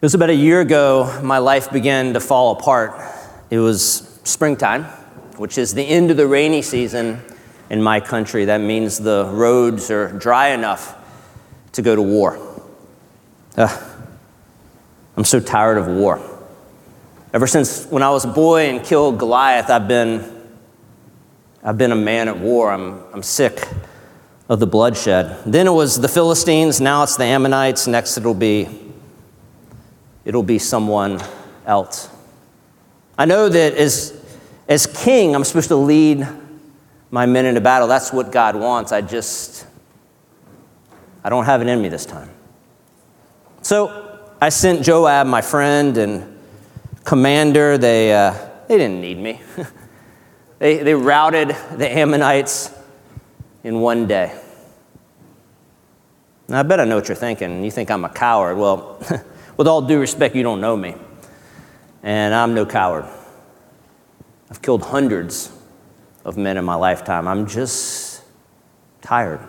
It was about a year ago, my life began to fall apart. It was springtime, which is the end of the rainy season in my country. That means the roads are dry enough to go to war. Ugh. I'm so tired of war. Ever since when I was a boy and killed Goliath, I've been, I've been a man at war. I'm, I'm sick of the bloodshed. Then it was the Philistines, now it's the Ammonites, next it'll be it'll be someone else. I know that as, as king, I'm supposed to lead my men into battle. That's what God wants. I just, I don't have in me this time. So I sent Joab, my friend and commander, they, uh, they didn't need me. they, they routed the Ammonites in one day. Now, I bet I know what you're thinking. You think I'm a coward. Well, With all due respect, you don't know me. And I'm no coward. I've killed hundreds of men in my lifetime. I'm just tired.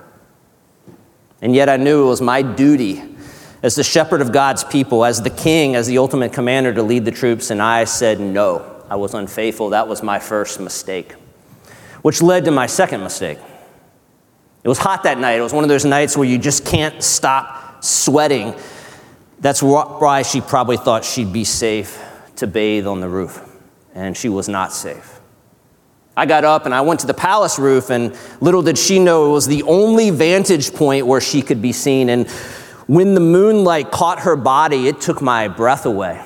And yet I knew it was my duty as the shepherd of God's people, as the king, as the ultimate commander to lead the troops, and I said no. I was unfaithful. That was my first mistake, which led to my second mistake. It was hot that night. It was one of those nights where you just can't stop sweating. That's why she probably thought she'd be safe to bathe on the roof, and she was not safe. I got up and I went to the palace roof, and little did she know it was the only vantage point where she could be seen. And when the moonlight caught her body, it took my breath away.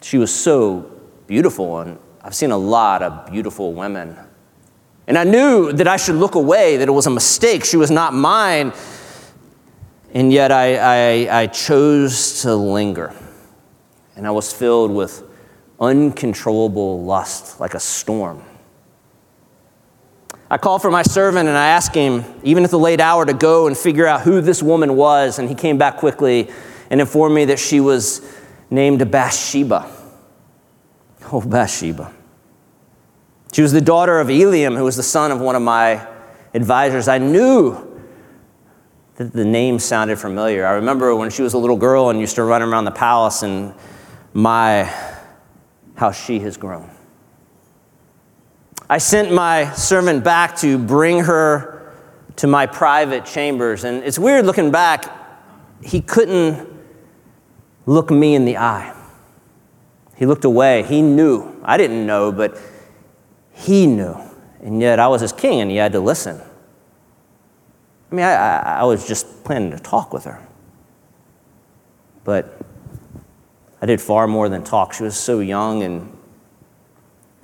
She was so beautiful, and I've seen a lot of beautiful women. And I knew that I should look away, that it was a mistake. She was not mine. And yet I, I, I chose to linger. And I was filled with uncontrollable lust like a storm. I called for my servant and I asked him, even at the late hour, to go and figure out who this woman was. And he came back quickly and informed me that she was named Bathsheba. Oh, Bathsheba. She was the daughter of Eliam, who was the son of one of my advisors. I knew the name sounded familiar. I remember when she was a little girl and used to run around the palace, and my, how she has grown. I sent my servant back to bring her to my private chambers, and it's weird looking back, he couldn't look me in the eye. He looked away. He knew. I didn't know, but he knew. And yet I was his king, and he had to listen. I mean, I, I, was just planning to talk with her. But I did far more than talk. She was so young and,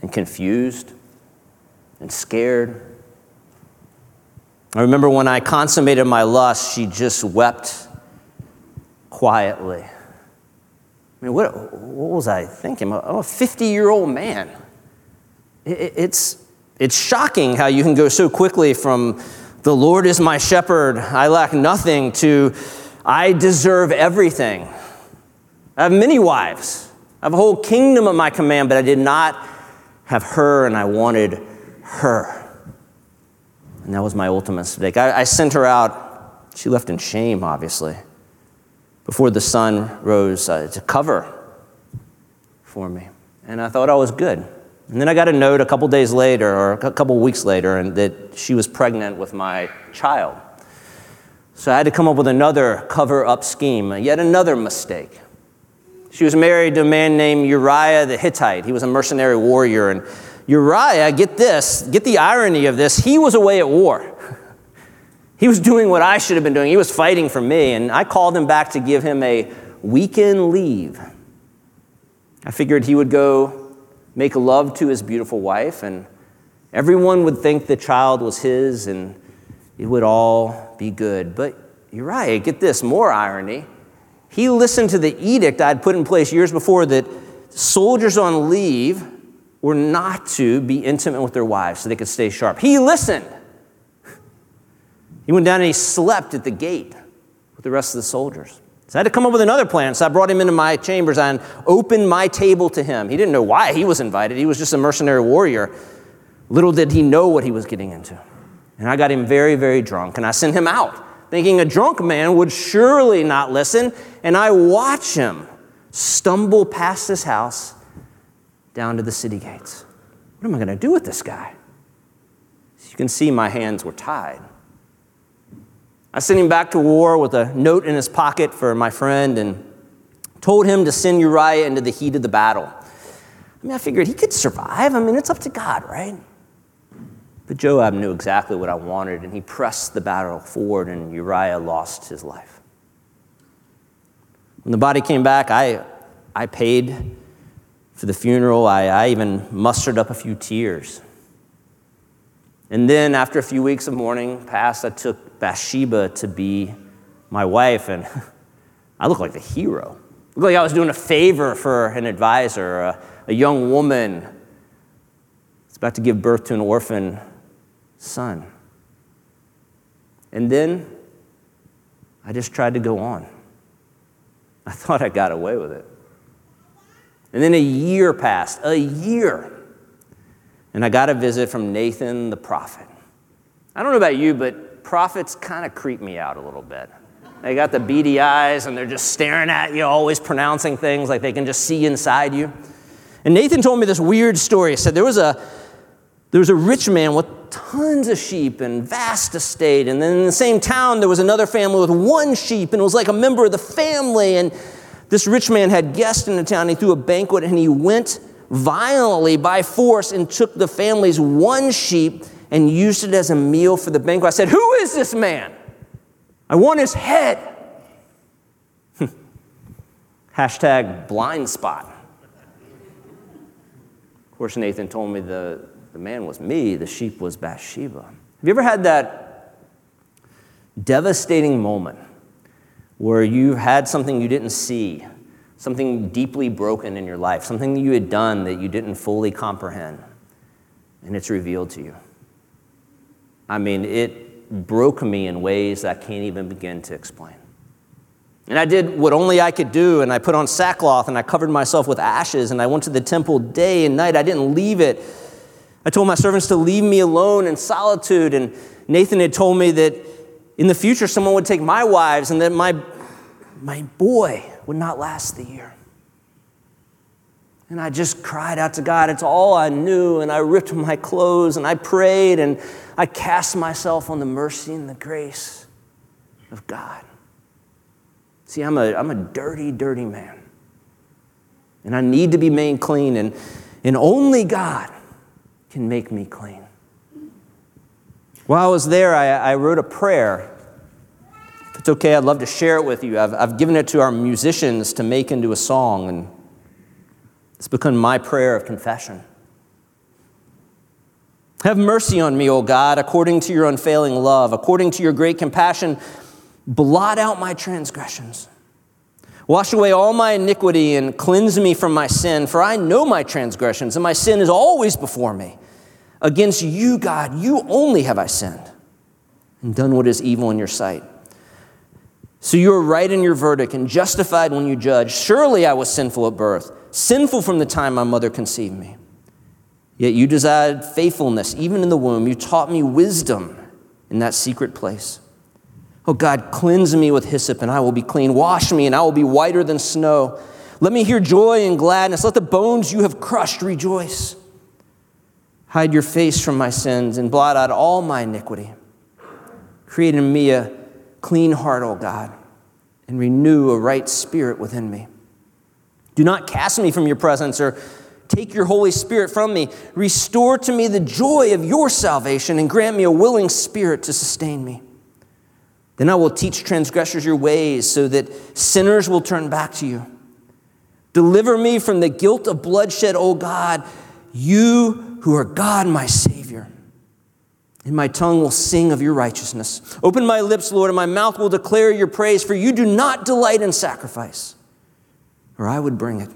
and confused and scared. I remember when I consummated my lust, she just wept quietly. I mean, what, what was I thinking? I'm a 50 year old man. It, it's, it's shocking how you can go so quickly from the Lord is my shepherd, I lack nothing, to I deserve everything. I have many wives. I have a whole kingdom at my command, but I did not have her, and I wanted her. And that was my ultimate mistake. I, I sent her out. She left in shame, obviously, before the sun rose uh, to cover for me. And I thought I was good. And then I got a note a couple days later, or a couple weeks later, and that she was pregnant with my child. So I had to come up with another cover up scheme, yet another mistake. She was married to a man named Uriah the Hittite. He was a mercenary warrior. And Uriah, get this, get the irony of this, he was away at war. He was doing what I should have been doing. He was fighting for me. And I called him back to give him a weekend leave. I figured he would go make love to his beautiful wife, and everyone would think the child was his, and it would all be good. But Uriah, get this more irony. He listened to the edict I'd put in place years before that soldiers on leave were not to be intimate with their wives so they could stay sharp. He listened. He went down and he slept at the gate with the rest of the soldiers. So I had to come up with another plan. So I brought him into my chambers and opened my table to him. He didn't know why he was invited, he was just a mercenary warrior. Little did he know what he was getting into. And I got him very, very drunk, and I sent him out, thinking a drunk man would surely not listen. And I watch him stumble past his house down to the city gates. What am I going to do with this guy? As you can see, my hands were tied. I sent him back to war with a note in his pocket for my friend and told him to send Uriah into the heat of the battle. I mean, I figured he could survive. I mean, it's up to God, right? But Joab knew exactly what I wanted, and he pressed the battle forward, and Uriah lost his life. When the body came back, I, I paid for the funeral. I, I even mustered up a few tears. And then, after a few weeks of mourning passed, I took Bathsheba to be my wife, and I looked like the hero. It looked like I was doing a favor for an advisor, a, a young woman that's about to give birth to an orphan son. And then I just tried to go on. I thought I got away with it. And then a year passed, a year. And I got a visit from Nathan the prophet. I don't know about you, but prophets kind of creep me out a little bit. They got the beady eyes and they're just staring at you, always pronouncing things like they can just see inside you. And Nathan told me this weird story. He said there was a, there was a rich man with tons of sheep and vast estate. And then in the same town, there was another family with one sheep, and it was like a member of the family. And this rich man had guests in the town. He threw a banquet, and he went violently by force and took the family's one sheep and used it as a meal for the banquet. I said, Who is this man? I want his head. Hashtag blind spot. Of course, Nathan told me the, the man was me, the sheep was Bathsheba. Have you ever had that devastating moment where you had something you didn't see, something deeply broken in your life, something you had done that you didn't fully comprehend, and it's revealed to you? I mean, it broke me in ways I can't even begin to explain. And I did what only I could do, and I put on sackcloth and I covered myself with ashes, and I went to the temple day and night. I didn't leave it I told my servants to leave me alone in solitude, and Nathan had told me that in the future someone would take my wives and that my, my boy would not last the year. And I just cried out to God. It's all I knew. And I ripped my clothes and I prayed and I cast myself on the mercy and the grace of God. See, I'm a, I'm a dirty, dirty man. And I need to be made clean. And, and only God can make me clean. While I was there, I, I wrote a prayer. It's okay, I'd love to share it with you. I've, I've given it to our musicians to make into a song, and it's become my prayer of confession. Have mercy on me, O God, according to your unfailing love, according to your great compassion. Blot out my transgressions. Wash away all my iniquity and cleanse me from my sin, for I know my transgressions, and my sin is always before me. Against you, God, you only have I sinned and done what is evil in your sight. So you are right in your verdict and justified when you judge. Surely I was sinful at birth, sinful from the time my mother conceived me. Yet you desired faithfulness even in the womb. You taught me wisdom in that secret place. Oh God, cleanse me with hyssop and I will be clean. Wash me and I will be whiter than snow. Let me hear joy and gladness. Let the bones you have crushed rejoice. Hide your face from my sins and blot out all my iniquity. Create in me a clean heart, O God, and renew a right spirit within me. Do not cast me from your presence or take your Holy Spirit from me. Restore to me the joy of your salvation and grant me a willing spirit to sustain me. Then I will teach transgressors your ways so that sinners will turn back to you. Deliver me from the guilt of bloodshed, O God, you who are God, my Savior. And my tongue will sing of your righteousness. Open my lips, Lord, and my mouth will declare your praise, for you do not delight in sacrifice, or I would bring it.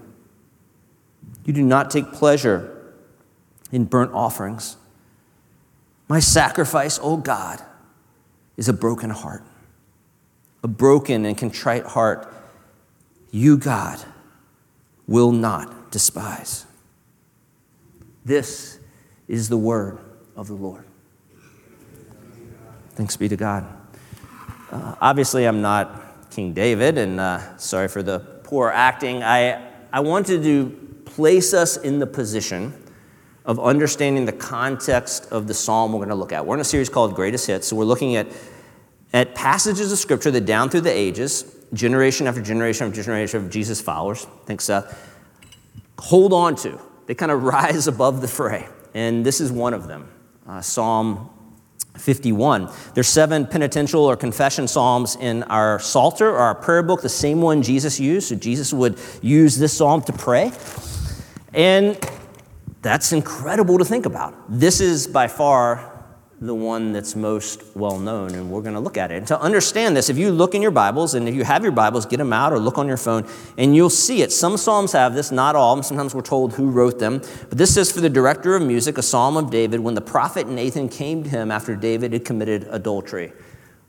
You do not take pleasure in burnt offerings. My sacrifice, O oh God, is a broken heart. A broken and contrite heart, you, God, will not despise. This is the word of the Lord. Thanks be to God. Uh, obviously, I'm not King David, and uh, sorry for the poor acting, I, I wanted to place us in the position of understanding the context of the psalm we're going to look at. We're in a series called Greatest Hits, so we're looking at, at passages of scripture that down through the ages, generation after generation after generation of Jesus followers, thanks Seth, hold on to. They kind of rise above the fray. And this is one of them uh, Psalm 51. There's seven penitential or confession psalms in our Psalter or our prayer book, the same one Jesus used. So Jesus would use this psalm to pray. And that's incredible to think about. This is by far the one that's most well known, and we're going to look at it. And to understand this, if you look in your Bibles, and if you have your Bibles, get them out or look on your phone, and you'll see it. Some Psalms have this, not all. Sometimes we're told who wrote them. But this says for the director of music, a psalm of David, when the prophet Nathan came to him after David had committed adultery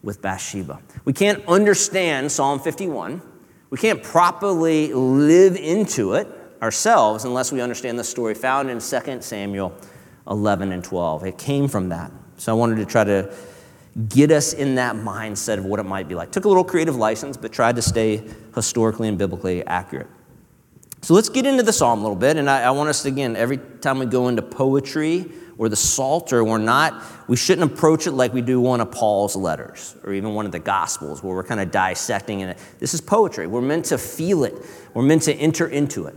with Bathsheba. We can't understand Psalm 51. We can't properly live into it ourselves unless we understand the story found in 2 Samuel 11 and 12. It came from that. So I wanted to try to get us in that mindset of what it might be like. Took a little creative license, but tried to stay historically and biblically accurate. So let's get into the psalm a little bit. And I, I want us to, again, every time we go into poetry or the Psalter, we're not, we shouldn't approach it like we do one of Paul's letters or even one of the Gospels where we're kind of dissecting it. This is poetry. We're meant to feel it, we're meant to enter into it.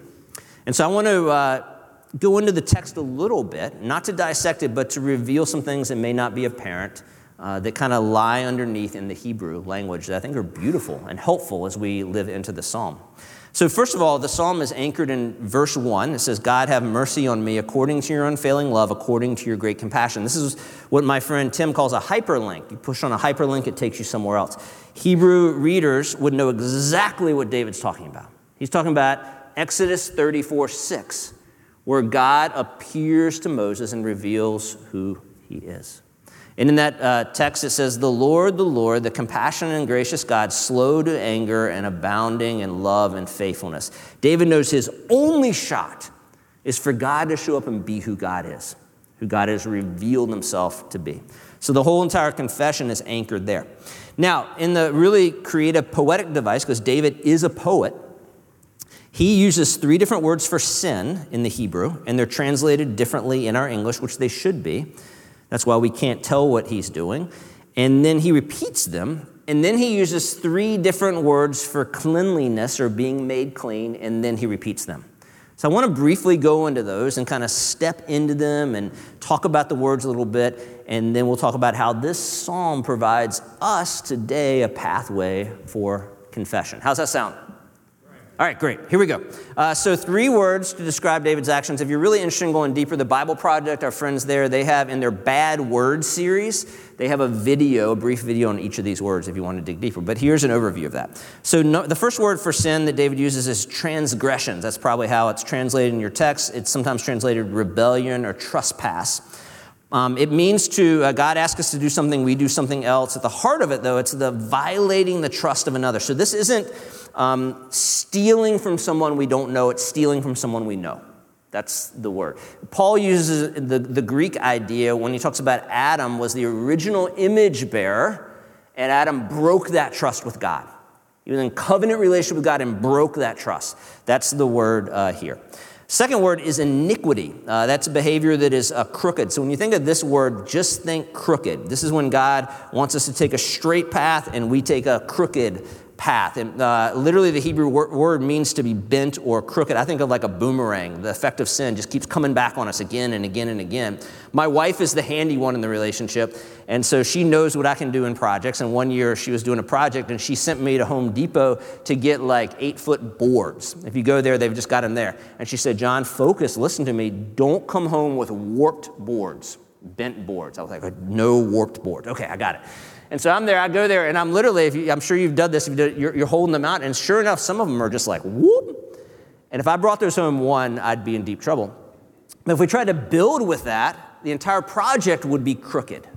And so I want to uh, go into the text a little bit, not to dissect it, but to reveal some things that may not be apparent uh, that kind of lie underneath in the Hebrew language that I think are beautiful and helpful as we live into the psalm. So, first of all, the psalm is anchored in verse 1. It says, God, have mercy on me according to your unfailing love, according to your great compassion. This is what my friend Tim calls a hyperlink. You push on a hyperlink, it takes you somewhere else. Hebrew readers would know exactly what David's talking about. He's talking about Exodus 34 6 where God appears to Moses and reveals who he is. And in that uh, text, it says, The Lord, the Lord, the compassionate and gracious God, slow to anger and abounding in love and faithfulness. David knows his only shot is for God to show up and be who God is, who God has revealed himself to be. So the whole entire confession is anchored there. Now, in the really creative poetic device, because David is a poet, he uses three different words for sin in the Hebrew, and they're translated differently in our English, which they should be. That's why we can't tell what he's doing. And then he repeats them, and then he uses three different words for cleanliness or being made clean, and then he repeats them. So I want to briefly go into those and kind of step into them and talk about the words a little bit, and then we'll talk about how this psalm provides us today a pathway for confession. How's that sound? All right, great. Here we go. Uh, so, three words to describe David's actions. If you're really interested in going deeper, the Bible Project, our friends there, they have in their Bad word series, they have a video, a brief video on each of these words if you want to dig deeper. But here's an overview of that. So, no, the first word for sin that David uses is transgressions. That's probably how it's translated in your text. It's sometimes translated rebellion or trespass. Um, it means to, uh, God asks us to do something, we do something else. At the heart of it, though, it's the violating the trust of another. So, this isn't um, stealing from someone we don't know, it's stealing from someone we know. That's the word. Paul uses the, the Greek idea when he talks about Adam was the original image bearer, and Adam broke that trust with God. He was in covenant relationship with God and broke that trust. That's the word uh, here. Second word is iniquity. Uh, that's a behavior that is uh, crooked. So when you think of this word, just think crooked. This is when God wants us to take a straight path and we take a crooked path. And uh, literally, the Hebrew word means to be bent or crooked. I think of like a boomerang. The effect of sin just keeps coming back on us again and again and again. My wife is the handy one in the relationship, and so she knows what I can do in projects. And one year, she was doing a project, and she sent me to Home Depot to get like eight foot boards. If you go there, they've just got them there. And she said, John, focus, listen to me. Don't come home with warped boards, bent boards. I was like, no warped boards. Okay, I got it. And so I'm there, I go there, and I'm literally, you, I'm sure you've done this, you're, you're holding them out, and sure enough, some of them are just like, whoop. And if I brought those home one, I'd be in deep trouble. But if we tried to build with that, the entire project would be crooked.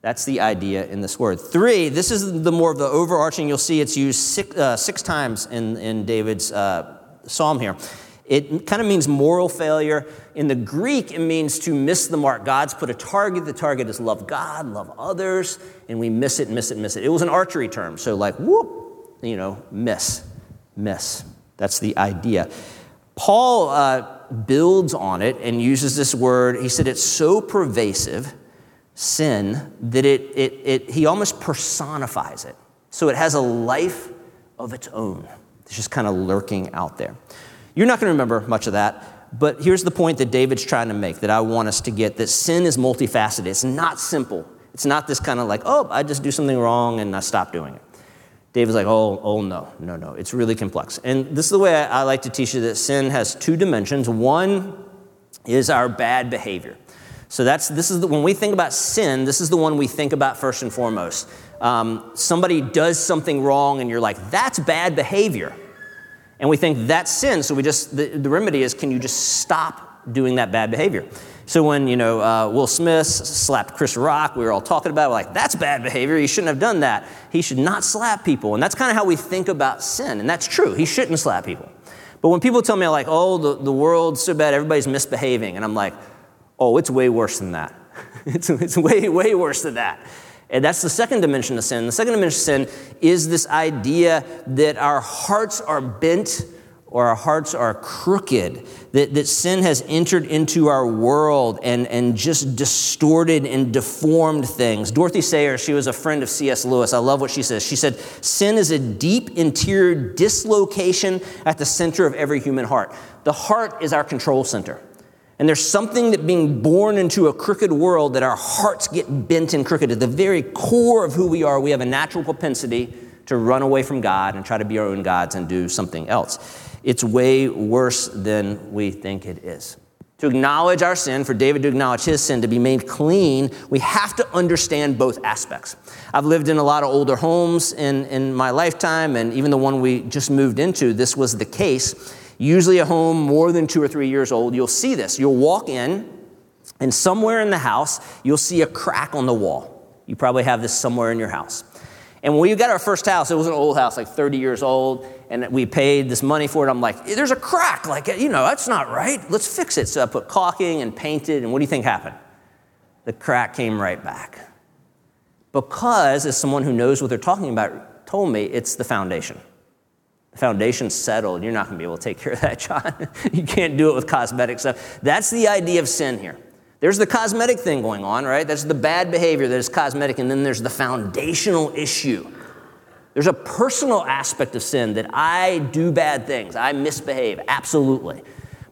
That's the idea in this word. Three, this is the more of the overarching, you'll see it's used six, uh, six times in, in David's uh, psalm here. It kind of means moral failure. In the Greek, it means to miss the mark. God's put a target. The target is love God, love others, and we miss it, miss it, miss it. It was an archery term. So, like, whoop, you know, miss, miss. That's the idea. Paul uh, builds on it and uses this word. He said it's so pervasive, sin, that it, it, it, he almost personifies it. So it has a life of its own. It's just kind of lurking out there. You're not going to remember much of that, but here's the point that David's trying to make that I want us to get that sin is multifaceted. It's not simple. It's not this kind of like, oh, I just do something wrong and I stop doing it. David's like, oh, oh no, no, no. It's really complex. And this is the way I, I like to teach you that sin has two dimensions. One is our bad behavior. So that's this is the, when we think about sin, this is the one we think about first and foremost. Um, somebody does something wrong, and you're like, that's bad behavior, and we think that's sin. So we just the, the remedy is, can you just stop doing that bad behavior? So when, you know, uh, Will Smith slapped Chris Rock, we were all talking about it, like, that's bad behavior. He shouldn't have done that. He should not slap people. And that's kind of how we think about sin. And that's true. He shouldn't slap people. But when people tell me, like, oh, the, the world's so bad, everybody's misbehaving, and I'm like, oh, it's way worse than that. it's, it's way, way worse than that. And that's the second dimension of sin. The second dimension of sin is this idea that our hearts are bent or our hearts are crooked, that, that sin has entered into our world and, and just distorted and deformed things. Dorothy Sayers, she was a friend of C.S. Lewis. I love what she says. She said, Sin is a deep interior dislocation at the center of every human heart. The heart is our control center. And there's something that being born into a crooked world that our hearts get bent and crooked. At the very core of who we are, we have a natural propensity to run away from God and try to be our own gods and do something else. It's way worse than we think it is. To acknowledge our sin, for David to acknowledge his sin, to be made clean, we have to understand both aspects. I've lived in a lot of older homes in, in my lifetime, and even the one we just moved into, this was the case. Usually, a home more than two or three years old, you'll see this. You'll walk in, and somewhere in the house, you'll see a crack on the wall. You probably have this somewhere in your house. And when we got our first house, it was an old house, like 30 years old, and we paid this money for it. I'm like, there's a crack. Like, you know, that's not right. Let's fix it. So I put caulking and painted, and what do you think happened? The crack came right back. Because, as someone who knows what they're talking about told me, it's the foundation. The foundation's settled. You're not going to be able to take care of that, John. you can't do it with cosmetic stuff. That's the idea of sin here. There's the cosmetic thing going on, right? That's the bad behavior that is cosmetic, and then there's the foundational issue. There's a personal aspect of sin that I do bad things, I misbehave, absolutely.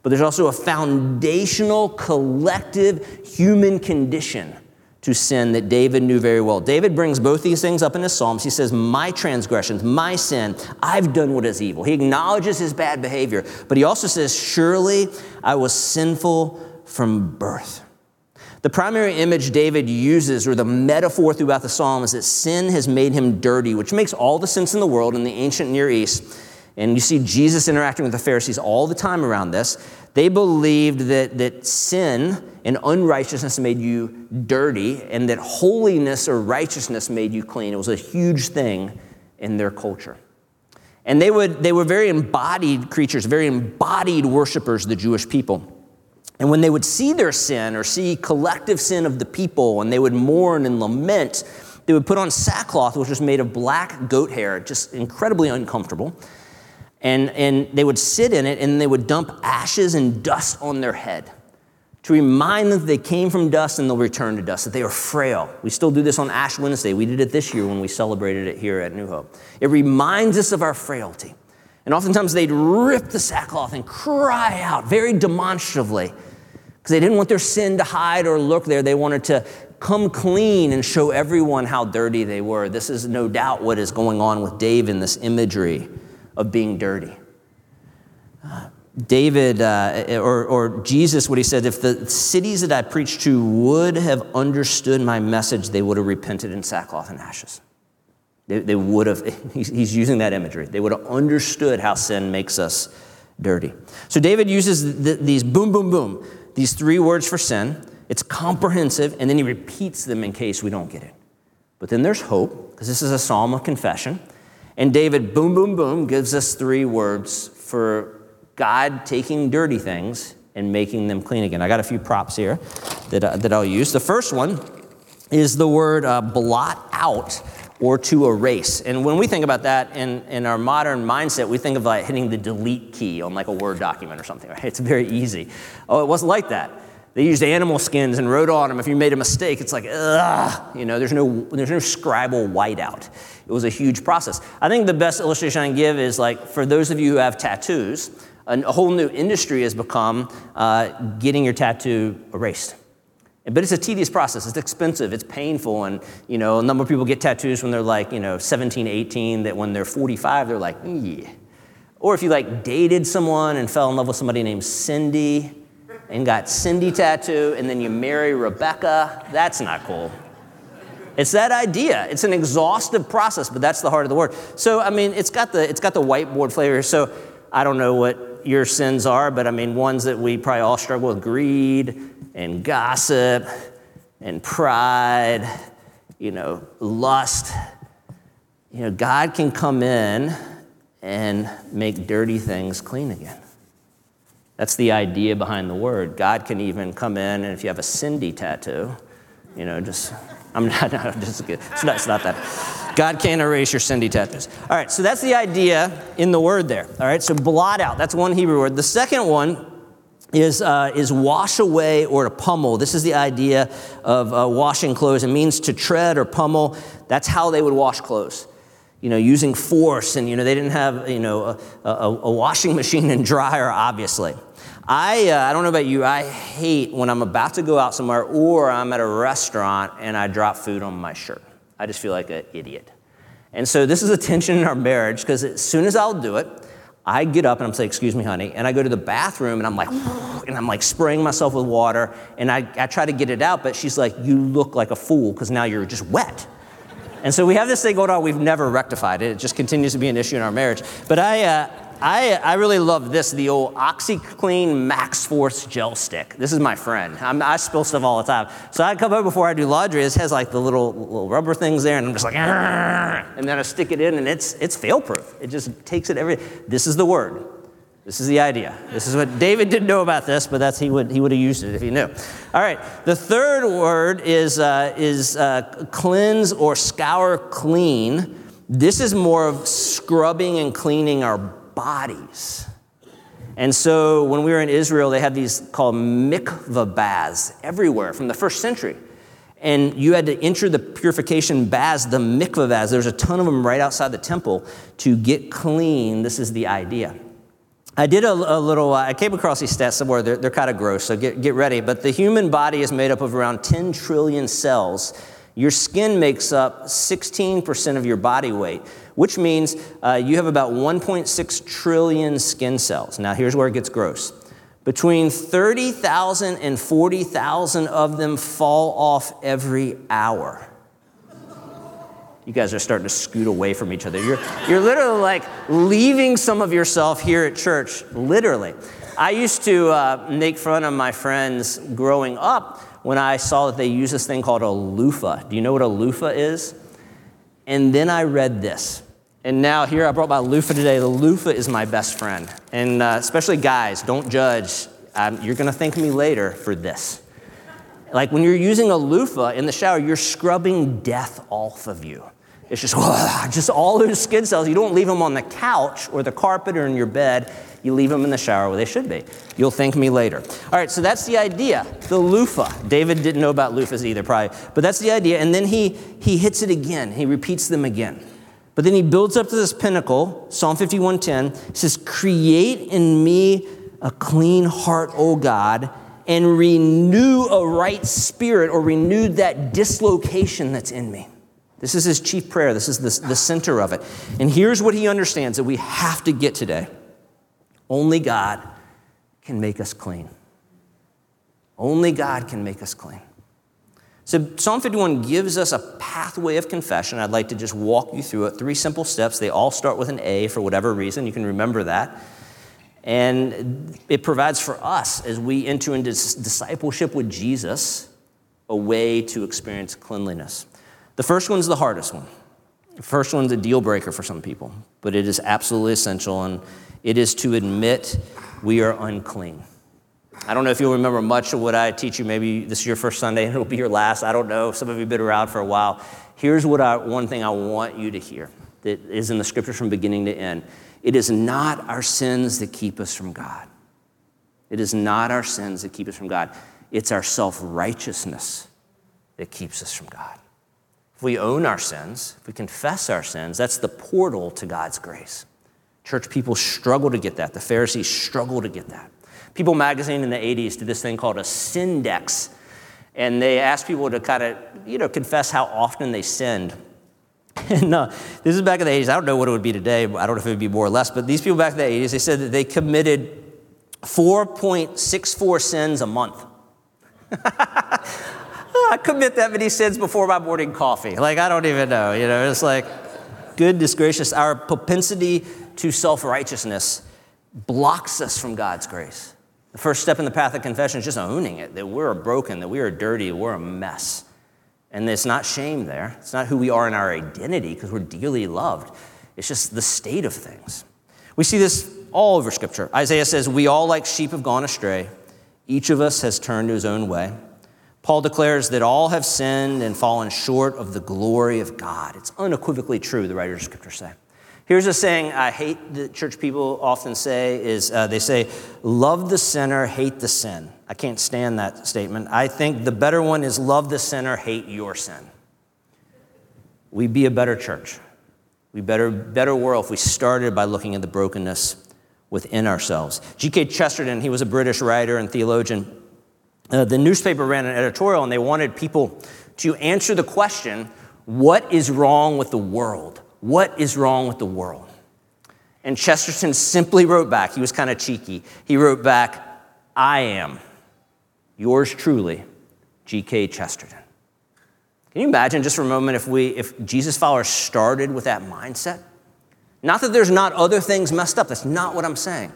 But there's also a foundational, collective human condition to sin that David knew very well. David brings both these things up in his Psalms. He says, My transgressions, my sin, I've done what is evil. He acknowledges his bad behavior, but he also says, Surely I was sinful from birth. The primary image David uses, or the metaphor throughout the psalm, is that sin has made him dirty, which makes all the sense in the world in the ancient Near East. And you see Jesus interacting with the Pharisees all the time around this. They believed that, that sin and unrighteousness made you dirty, and that holiness or righteousness made you clean. It was a huge thing in their culture. And they, would, they were very embodied creatures, very embodied worshipers, the Jewish people. And when they would see their sin or see collective sin of the people, and they would mourn and lament, they would put on sackcloth, which was made of black goat hair, just incredibly uncomfortable. And, and they would sit in it and they would dump ashes and dust on their head to remind them that they came from dust and they'll return to dust, that they are frail. We still do this on Ash Wednesday. We did it this year when we celebrated it here at New Hope. It reminds us of our frailty. And oftentimes they'd rip the sackcloth and cry out very demonstratively because they didn't want their sin to hide or lurk there. They wanted to come clean and show everyone how dirty they were. This is no doubt what is going on with Dave in this imagery of being dirty. Uh, David uh, or, or Jesus, what he said, if the cities that I preached to would have understood my message, they would have repented in sackcloth and ashes. They, they would have, he's, using that imagery. They would have understood how sin makes us dirty. So David uses the, these boom, boom, boom these three words for sin. It's comprehensive, and then he repeats them in case we don't get it. But then there's hope, because this is a psalm of confession. And David, boom, boom, boom, gives us three words for God taking dirty things and making them clean again. I got a few props here that, uh, that I'll use. The first one is the word uh, blot out or to erase. And when we think about that in, in our modern mindset, we think of like hitting the delete key on like a Word document or something, right? It's very easy. Oh, it wasn't like that. They used animal skins and wrote on them. If you made a mistake, it's like, ugh, you know, there's no, there's no scribal whiteout. It was a huge process. I think the best illustration I can give is like for those of you who have tattoos, a whole new industry has become uh, getting your tattoo erased. But it's a tedious process. It's expensive. It's painful. And, you know, a number of people get tattoos when they're like, you know, 17, 18, that when they're 45, they're like, yeah. Or if you like dated someone and fell in love with somebody named Cindy and got Cindy tattoo and then you marry Rebecca, that's not cool. It's that idea. It's an exhaustive process, but that's the heart of the word. So, I mean, it's got the, it's got the whiteboard flavor. So, I don't know what your sins are, but I mean, ones that we probably all struggle with greed and gossip and pride, you know, lust. You know, God can come in and make dirty things clean again. That's the idea behind the word. God can even come in, and if you have a Cindy tattoo, you know, just, I'm not, no, just. It's not, it's not that. God can't erase your Cindy tattoos. All right, so that's the idea in the word there. All right, so blot out. That's one Hebrew word. The second one is, uh, is wash away or to pummel. This is the idea of uh, washing clothes. It means to tread or pummel. That's how they would wash clothes. You know, using force, and you know, they didn't have you know a, a, a washing machine and dryer, obviously. I, uh, I don't know about you, I hate when I'm about to go out somewhere or I'm at a restaurant and I drop food on my shirt. I just feel like an idiot. And so this is a tension in our marriage because as soon as I'll do it, I get up and I'm saying, excuse me, honey, and I go to the bathroom and I'm like, and I'm like spraying myself with water and I, I try to get it out, but she's like, you look like a fool because now you're just wet. And so we have this thing going on, we've never rectified it. It just continues to be an issue in our marriage. But I, uh, I, I really love this, the old OxiClean Max Force gel stick. This is my friend. I'm, i spill stuff all the time. So I come over before I do laundry. This has like the little, little rubber things there, and I'm just like, and then I stick it in, and it's, it's fail proof. It just takes it every. This is the word. This is the idea. This is what David didn't know about this, but that's he would he would have used it if he knew. All right. The third word is uh, is uh, cleanse or scour clean. This is more of scrubbing and cleaning our bodies. And so when we were in Israel, they had these called mikvah baths everywhere from the first century. And you had to enter the purification baths, the mikvah baths. There's a ton of them right outside the temple to get clean. This is the idea. I did a, a little, uh, I came across these stats somewhere. They're, they're kind of gross, so get, get ready. But the human body is made up of around 10 trillion cells. Your skin makes up 16% of your body weight which means uh, you have about 1.6 trillion skin cells. Now, here's where it gets gross. Between 30,000 and 40,000 of them fall off every hour. You guys are starting to scoot away from each other. You're, you're literally like leaving some of yourself here at church, literally. I used to uh, make fun of my friends growing up when I saw that they use this thing called a loofah. Do you know what a loofah is? And then I read this. And now here I brought my loofah today. The loofah is my best friend. And uh, especially guys, don't judge. Um, you're going to thank me later for this. Like when you're using a loofah in the shower, you're scrubbing death off of you. It's just, just all those skin cells. You don't leave them on the couch or the carpet or in your bed. You leave them in the shower where they should be. You'll thank me later. All right, so that's the idea. The loofah. David didn't know about loofahs either, probably. But that's the idea. And then he, he hits it again. He repeats them again. But then he builds up to this pinnacle, Psalm 51:10, says, "Create in me a clean heart, O God, and renew a right spirit or renew that dislocation that's in me." This is his chief prayer. This is the, the center of it. And here's what he understands that we have to get today. Only God can make us clean. Only God can make us clean. So, Psalm 51 gives us a pathway of confession. I'd like to just walk you through it. Three simple steps. They all start with an A for whatever reason. You can remember that. And it provides for us, as we enter into discipleship with Jesus, a way to experience cleanliness. The first one's the hardest one. The first one's a deal breaker for some people, but it is absolutely essential, and it is to admit we are unclean. I don't know if you'll remember much of what I teach you. Maybe this is your first Sunday and it'll be your last. I don't know. Some of you have been around for a while. Here's what I, one thing I want you to hear that is in the scriptures from beginning to end. It is not our sins that keep us from God. It is not our sins that keep us from God. It's our self righteousness that keeps us from God. If we own our sins, if we confess our sins, that's the portal to God's grace. Church people struggle to get that. The Pharisees struggle to get that. People magazine in the 80s did this thing called a Sindex, and they asked people to kind of, you know, confess how often they sinned. And uh, this is back in the 80s. I don't know what it would be today. I don't know if it would be more or less, but these people back in the 80s, they said that they committed 4.64 sins a month. I commit that many sins before my morning coffee. Like, I don't even know. You know, it's like, goodness gracious, our propensity to self righteousness blocks us from God's grace. The first step in the path of confession is just owning it that we're broken, that we are dirty, we're a mess. And it's not shame there. It's not who we are in our identity because we're dearly loved. It's just the state of things. We see this all over Scripture. Isaiah says, We all like sheep have gone astray. Each of us has turned to his own way. Paul declares that all have sinned and fallen short of the glory of God. It's unequivocally true, the writers of Scripture say. Here's a saying I hate that church people often say is uh, they say, love the sinner, hate the sin. I can't stand that statement. I think the better one is love the sinner, hate your sin. We'd be a better church. We better better world if we started by looking at the brokenness within ourselves. G.K. Chesterton, he was a British writer and theologian. Uh, the newspaper ran an editorial and they wanted people to answer the question, what is wrong with the world? What is wrong with the world? And Chesterton simply wrote back, he was kind of cheeky. He wrote back, I am yours truly, G.K. Chesterton. Can you imagine just for a moment if we if Jesus followers started with that mindset? Not that there's not other things messed up, that's not what I'm saying.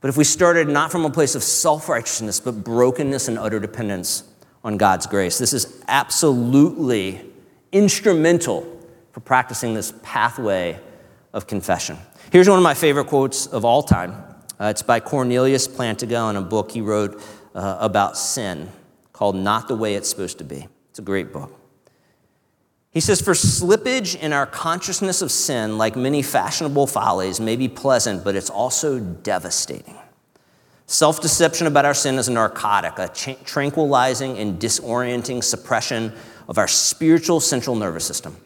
But if we started not from a place of self-righteousness, but brokenness and utter dependence on God's grace, this is absolutely instrumental for practicing this pathway of confession. Here's one of my favorite quotes of all time. Uh, it's by Cornelius Plantinga in a book he wrote uh, about sin called Not the Way It's Supposed to Be. It's a great book. He says, For slippage in our consciousness of sin, like many fashionable follies, may be pleasant, but it's also devastating. Self deception about our sin is a narcotic, a tranquilizing and disorienting suppression of our spiritual central nervous system.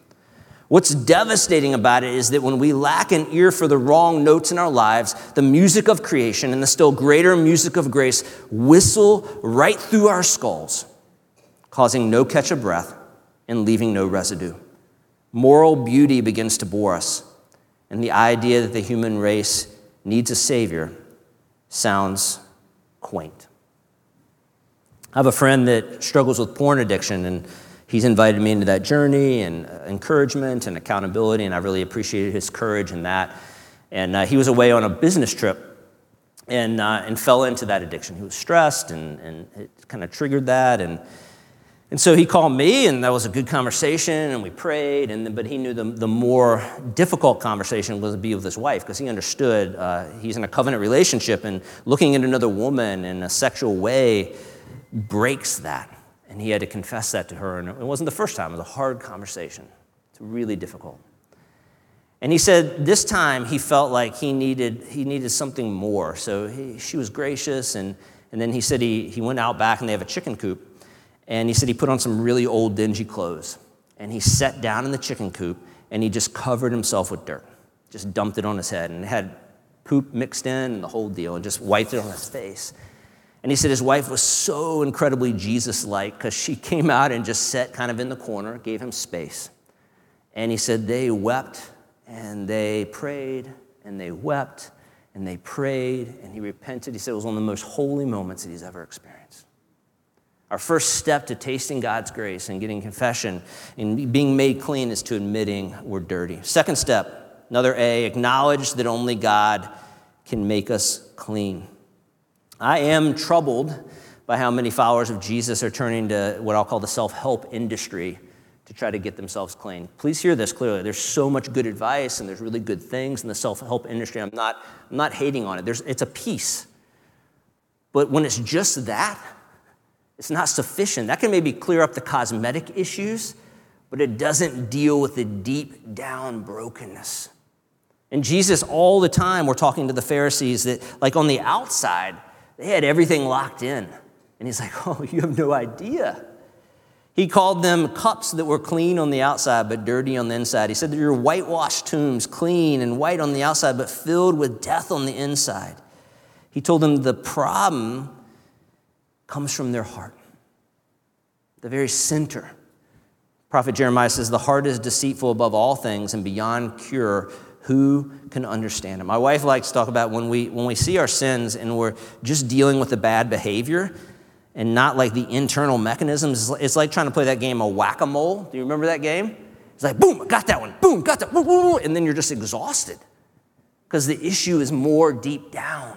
What's devastating about it is that when we lack an ear for the wrong notes in our lives, the music of creation and the still greater music of grace whistle right through our skulls, causing no catch of breath and leaving no residue. Moral beauty begins to bore us, and the idea that the human race needs a savior sounds quaint. I have a friend that struggles with porn addiction, and he's invited me into that journey and uh, encouragement and accountability, and I really appreciated his courage in that. And uh, he was away on a business trip and, uh, and fell into that addiction. He was stressed, and, and it kind of triggered that. And, and so he called me, and that was a good conversation, and we prayed. And but he knew the, the more difficult conversation was to be with his wife because he understood uh, he's in a covenant relationship, and looking at another woman in a sexual way breaks that. And he had to confess that to her. And it wasn't the first time, it was a hard conversation. It's really difficult. And he said this time he felt like he needed, he needed something more. So he, she was gracious. And, and then he said he, he went out back and they have a chicken coop. And he said he put on some really old, dingy clothes. And he sat down in the chicken coop and he just covered himself with dirt, just dumped it on his head and had poop mixed in and the whole deal and just wiped it on his face. And he said his wife was so incredibly Jesus like because she came out and just sat kind of in the corner, gave him space. And he said they wept and they prayed and they wept and they prayed and he repented. He said it was one of the most holy moments that he's ever experienced. Our first step to tasting God's grace and getting confession and being made clean is to admitting we're dirty. Second step, another A, acknowledge that only God can make us clean. I am troubled by how many followers of Jesus are turning to what I'll call the self help industry to try to get themselves clean. Please hear this clearly. There's so much good advice and there's really good things in the self help industry. I'm not, I'm not hating on it, there's, it's a piece. But when it's just that, it's not sufficient. That can maybe clear up the cosmetic issues, but it doesn't deal with the deep down brokenness. And Jesus, all the time, we're talking to the Pharisees that, like on the outside, they had everything locked in. And he's like, Oh, you have no idea. He called them cups that were clean on the outside but dirty on the inside. He said that you're whitewashed tombs, clean and white on the outside but filled with death on the inside. He told them the problem comes from their heart, the very center. Prophet Jeremiah says, The heart is deceitful above all things and beyond cure. Who can understand it? My wife likes to talk about when we, when we see our sins and we're just dealing with the bad behavior and not like the internal mechanisms. It's like trying to play that game of whack a mole. Do you remember that game? It's like, boom, I got that one, boom, got that, boom, and then you're just exhausted because the issue is more deep down.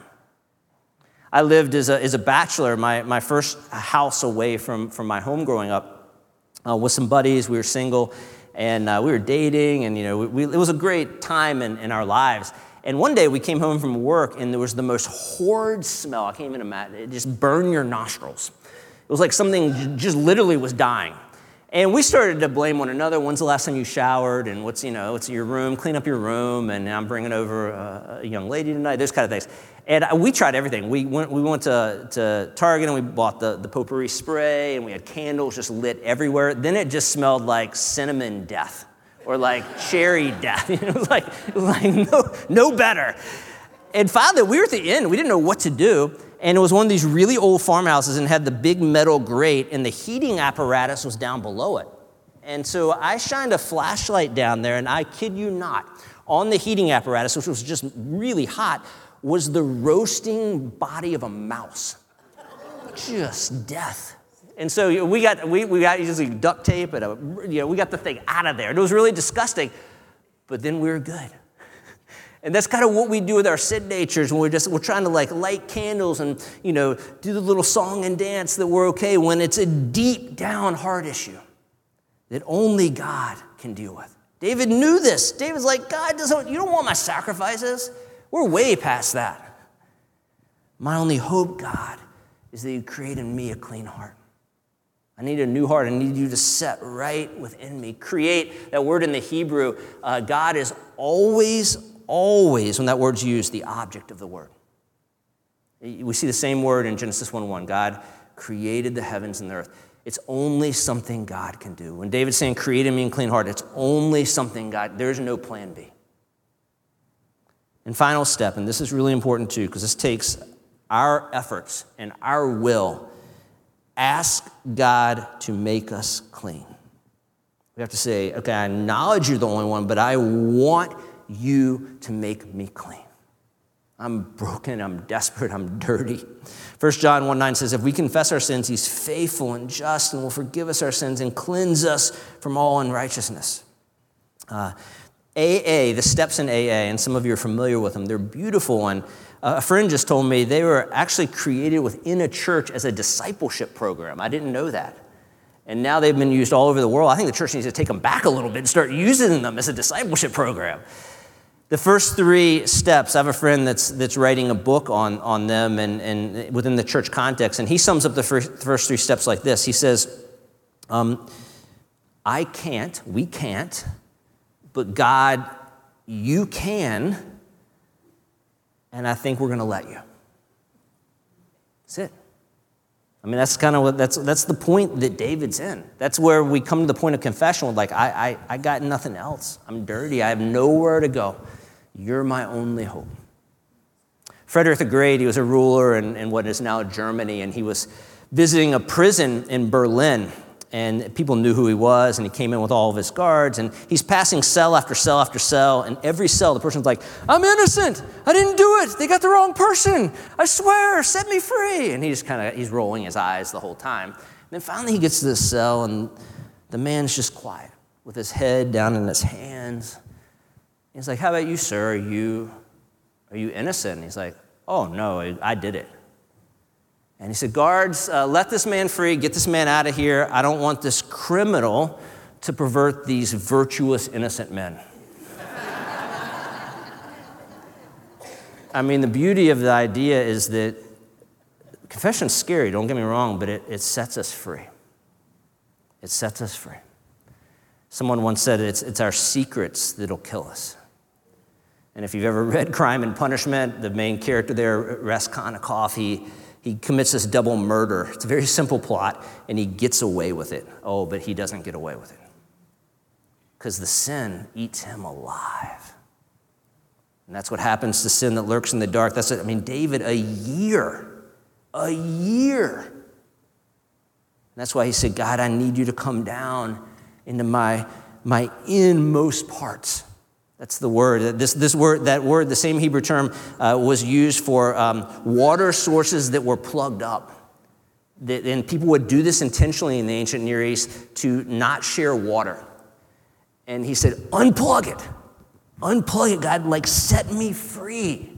I lived as a, as a bachelor, my, my first house away from, from my home growing up uh, with some buddies. We were single and uh, we were dating, and you know, we, we, it was a great time in, in our lives. And one day we came home from work, and there was the most horrid smell. I can't even imagine. It just burned your nostrils. It was like something just literally was dying. And we started to blame one another. When's the last time you showered? And what's, you know, what's your room? Clean up your room. And I'm bringing over a, a young lady tonight, those kind of things. And we tried everything. We went, we went to, to Target and we bought the, the potpourri spray and we had candles just lit everywhere. Then it just smelled like cinnamon death or like cherry death. it was like, like no, no better. And finally, we were at the end. We didn't know what to do and it was one of these really old farmhouses and had the big metal grate, and the heating apparatus was down below it. And so I shined a flashlight down there, and I kid you not, on the heating apparatus, which was just really hot, was the roasting body of a mouse. Just death. And so we got, we, we got usually duct tape and a, you know, we got the thing out of there. It was really disgusting, but then we were good. And that's kind of what we do with our sin natures when we're just we're trying to like light candles and you know do the little song and dance that we're okay when it's a deep down heart issue that only God can deal with. David knew this. David's like, God doesn't, you don't want my sacrifices. We're way past that. My only hope, God, is that you create in me a clean heart. I need a new heart. I need you to set right within me. Create, that word in the Hebrew, uh, God is always always, when that word's used, the object of the word. We see the same word in Genesis 1 1. God created the heavens and the earth. It's only something God can do. When David's saying, create in me a clean heart, it's only something God, there's no plan B. And final step, and this is really important too, because this takes our efforts and our will. Ask God to make us clean. We have to say, okay, I acknowledge you're the only one, but I want you to make me clean. I'm broken, I'm desperate, I'm dirty. 1 John 1 9 says, If we confess our sins, he's faithful and just and will forgive us our sins and cleanse us from all unrighteousness. Uh, AA, the steps in AA, and some of you are familiar with them, they're beautiful. And uh, a friend just told me they were actually created within a church as a discipleship program. I didn't know that. And now they've been used all over the world. I think the church needs to take them back a little bit and start using them as a discipleship program. The first three steps, I have a friend that's, that's writing a book on, on them and, and within the church context, and he sums up the first, first three steps like this. He says, um, I can't, we can't, but God, you can, and I think we're going to let you. That's it. I mean, that's kind of what that's that's the point that David's in. That's where we come to the point of confession. Like, I, I, I got nothing else. I'm dirty. I have nowhere to go. You're my only hope. Frederick the Great, he was a ruler in, in what is now Germany, and he was visiting a prison in Berlin and people knew who he was, and he came in with all of his guards, and he's passing cell after cell after cell, and every cell the person's like, I'm innocent, I didn't do it, they got the wrong person, I swear, set me free. And he's kind of, he's rolling his eyes the whole time. And then finally he gets to this cell, and the man's just quiet, with his head down in his hands. He's like, how about you, sir, are you, are you innocent? And he's like, oh no, I did it. And he said, Guards, uh, let this man free, get this man out of here. I don't want this criminal to pervert these virtuous, innocent men. I mean, the beauty of the idea is that confession's scary, don't get me wrong, but it, it sets us free. It sets us free. Someone once said it's, it's our secrets that'll kill us. And if you've ever read Crime and Punishment, the main character there, Raskolnikov, he, he commits this double murder. It's a very simple plot, and he gets away with it. Oh, but he doesn't get away with it. Because the sin eats him alive. And that's what happens to sin that lurks in the dark. That's it. I mean, David, a year, a year. And that's why he said, God, I need you to come down into my, my inmost parts. That's the word. This, this word, that word, the same Hebrew term, uh, was used for um, water sources that were plugged up. And people would do this intentionally in the ancient Near East to not share water. And he said, unplug it. Unplug it, God. Like, set me free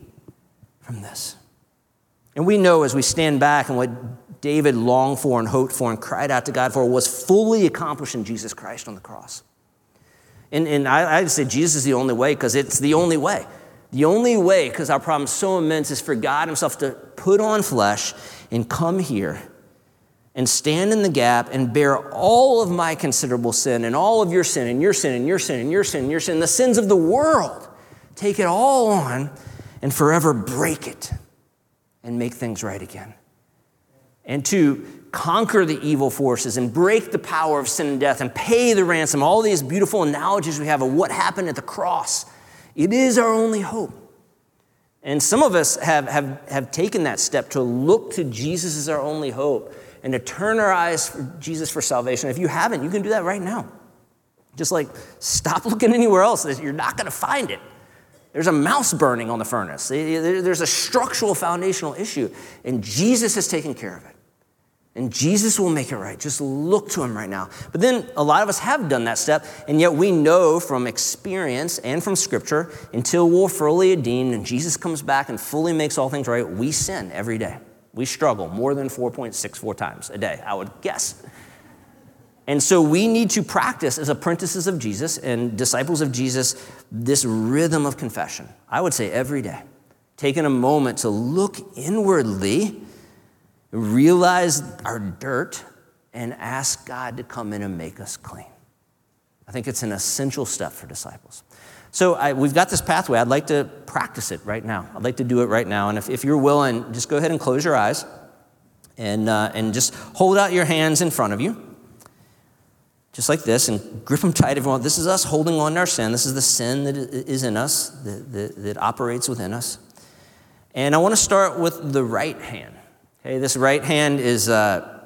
from this. And we know as we stand back and what David longed for and hoped for and cried out to God for was fully accomplished in Jesus Christ on the cross. And, and I, I say Jesus is the only way because it's the only way. The only way, because our problem is so immense, is for God Himself to put on flesh and come here and stand in the gap and bear all of my considerable sin and all of your sin and your sin and your sin and your sin and your sin, the sins of the world. Take it all on and forever break it and make things right again and to conquer the evil forces and break the power of sin and death and pay the ransom. All these beautiful analogies we have of what happened at the cross. It is our only hope. And some of us have, have, have taken that step to look to Jesus as our only hope and to turn our eyes for Jesus for salvation. If you haven't, you can do that right now. Just like stop looking anywhere else, you're not going to find it. There's a mouse burning on the furnace. There's a structural foundational issue, and Jesus has taken care of it. And Jesus will make it right. Just look to him right now. But then a lot of us have done that step, and yet we know from experience and from scripture until we're fully redeemed and Jesus comes back and fully makes all things right, we sin every day. We struggle more than 4.64 times a day, I would guess. And so we need to practice as apprentices of Jesus and disciples of Jesus this rhythm of confession. I would say every day. Taking a moment to look inwardly realize our dirt, and ask God to come in and make us clean. I think it's an essential step for disciples. So I, we've got this pathway. I'd like to practice it right now. I'd like to do it right now. And if, if you're willing, just go ahead and close your eyes and, uh, and just hold out your hands in front of you. Just like this, and grip them tight, everyone. This is us holding on to our sin. This is the sin that is in us, that, that, that operates within us. And I want to start with the right hand. Okay, this right hand is, uh,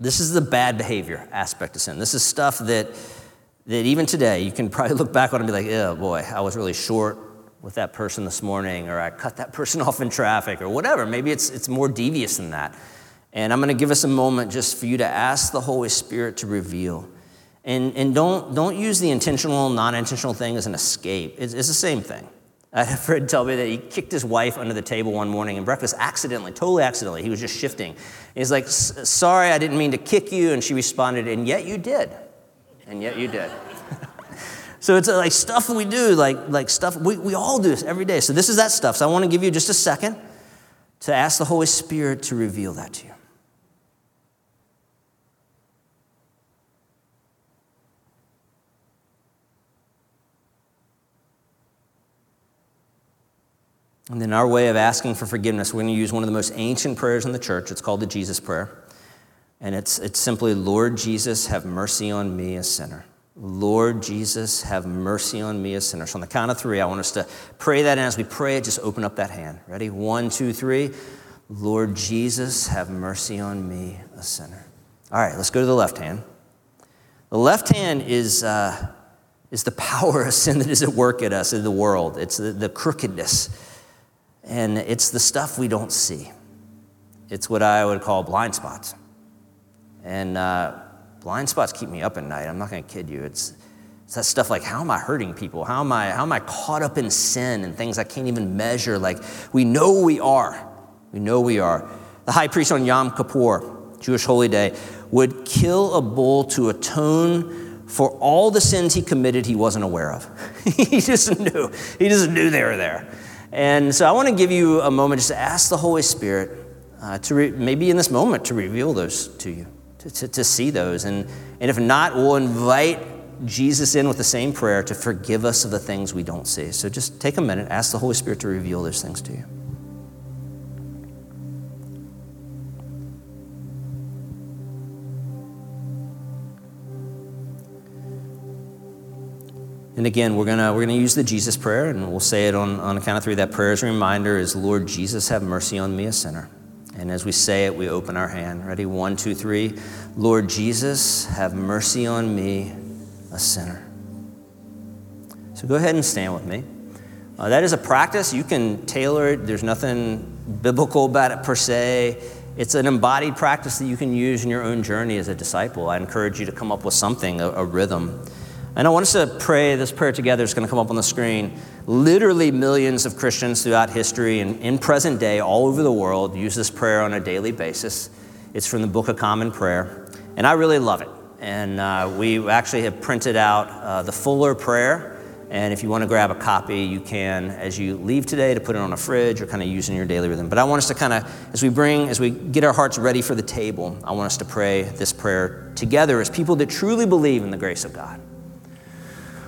this is the bad behavior aspect of sin. This is stuff that, that even today you can probably look back on and be like, oh boy, I was really short with that person this morning, or I cut that person off in traffic, or whatever. Maybe it's, it's more devious than that. And I'm going to give us a moment just for you to ask the Holy Spirit to reveal. And, and don't, don't use the intentional, non intentional thing as an escape. It's, it's the same thing. I had Fred tell me that he kicked his wife under the table one morning in breakfast accidentally, totally accidentally. He was just shifting. he's like, Sorry, I didn't mean to kick you. And she responded, And yet you did. And yet you did. so it's uh, like stuff we do, like, like stuff, we, we all do this every day. So this is that stuff. So I want to give you just a second to ask the Holy Spirit to reveal that to you. And then our way of asking for forgiveness, we're going to use one of the most ancient prayers in the church. It's called the Jesus Prayer. And it's, it's simply, Lord Jesus, have mercy on me, a sinner. Lord Jesus, have mercy on me, a sinner. So on the count of three, I want us to pray that. And as we pray it, just open up that hand. Ready? One, two, three. Lord Jesus, have mercy on me, a sinner. All right, let's go to the left hand. The left hand is, uh, is the power of sin that is at work at us in the world, it's the, the crookedness and it's the stuff we don't see. It's what I would call blind spots. And uh, blind spots keep me up at night. I'm not going to kid you. It's, it's that stuff like, how am I hurting people? How am I, how am I caught up in sin and things I can't even measure? Like, we know we are. We know we are. The high priest on Yom Kippur, Jewish holy day, would kill a bull to atone for all the sins he committed he wasn't aware of. he just knew. He just knew they were there. And so I want to give you a moment just to ask the Holy Spirit uh, to re- maybe in this moment to reveal those to you, to, to, to see those. And, and if not, we'll invite Jesus in with the same prayer to forgive us of the things we don't see. So just take a minute, ask the Holy Spirit to reveal those things to you. And again, we're gonna we're gonna use the Jesus prayer, and we'll say it on, on a count of three. That prayer's reminder is, Lord Jesus, have mercy on me, a sinner. And as we say it, we open our hand. Ready? One, two, three. Lord Jesus, have mercy on me, a sinner. So go ahead and stand with me. Uh, that is a practice. You can tailor it. There's nothing biblical about it per se. It's an embodied practice that you can use in your own journey as a disciple. I encourage you to come up with something, a, a rhythm. And I want us to pray this prayer together. It's going to come up on the screen. Literally, millions of Christians throughout history and in present day, all over the world, use this prayer on a daily basis. It's from the Book of Common Prayer. And I really love it. And uh, we actually have printed out uh, the fuller prayer. And if you want to grab a copy, you can as you leave today to put it on a fridge or kind of use in your daily rhythm. But I want us to kind of, as we bring, as we get our hearts ready for the table, I want us to pray this prayer together as people that truly believe in the grace of God.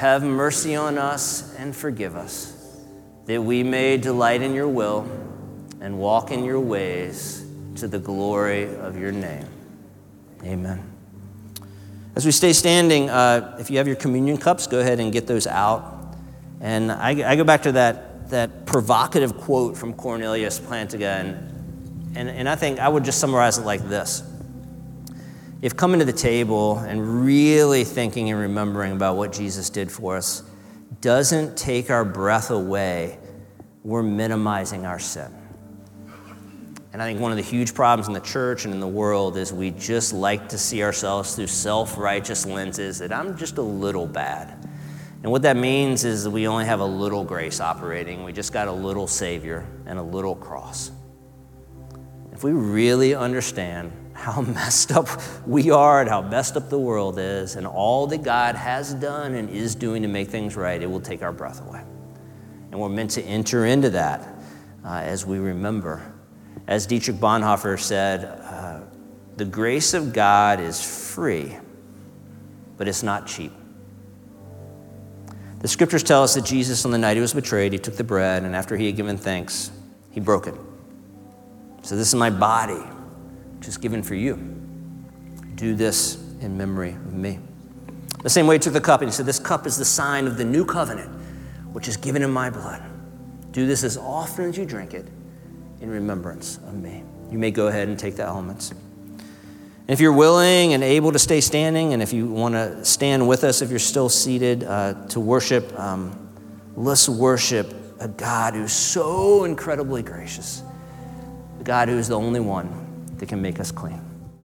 have mercy on us and forgive us, that we may delight in your will and walk in your ways to the glory of your name. Amen. As we stay standing, uh, if you have your communion cups, go ahead and get those out. And I, I go back to that, that provocative quote from Cornelius Plantinga, and, and, and I think I would just summarize it like this if coming to the table and really thinking and remembering about what Jesus did for us doesn't take our breath away, we're minimizing our sin. And I think one of the huge problems in the church and in the world is we just like to see ourselves through self righteous lenses that I'm just a little bad. And what that means is that we only have a little grace operating. We just got a little Savior and a little cross. If we really understand how messed up we are and how messed up the world is, and all that God has done and is doing to make things right, it will take our breath away. And we're meant to enter into that uh, as we remember. As Dietrich Bonhoeffer said, uh, the grace of God is free, but it's not cheap. The scriptures tell us that Jesus, on the night he was betrayed, he took the bread, and after he had given thanks, he broke it. So, this is my body which is given for you. Do this in memory of me. The same way he took the cup and he said, This cup is the sign of the new covenant, which is given in my blood. Do this as often as you drink it in remembrance of me. You may go ahead and take the elements. And if you're willing and able to stay standing, and if you want to stand with us, if you're still seated uh, to worship, um, let's worship a God who's so incredibly gracious, a God who's the only one that can make us clean.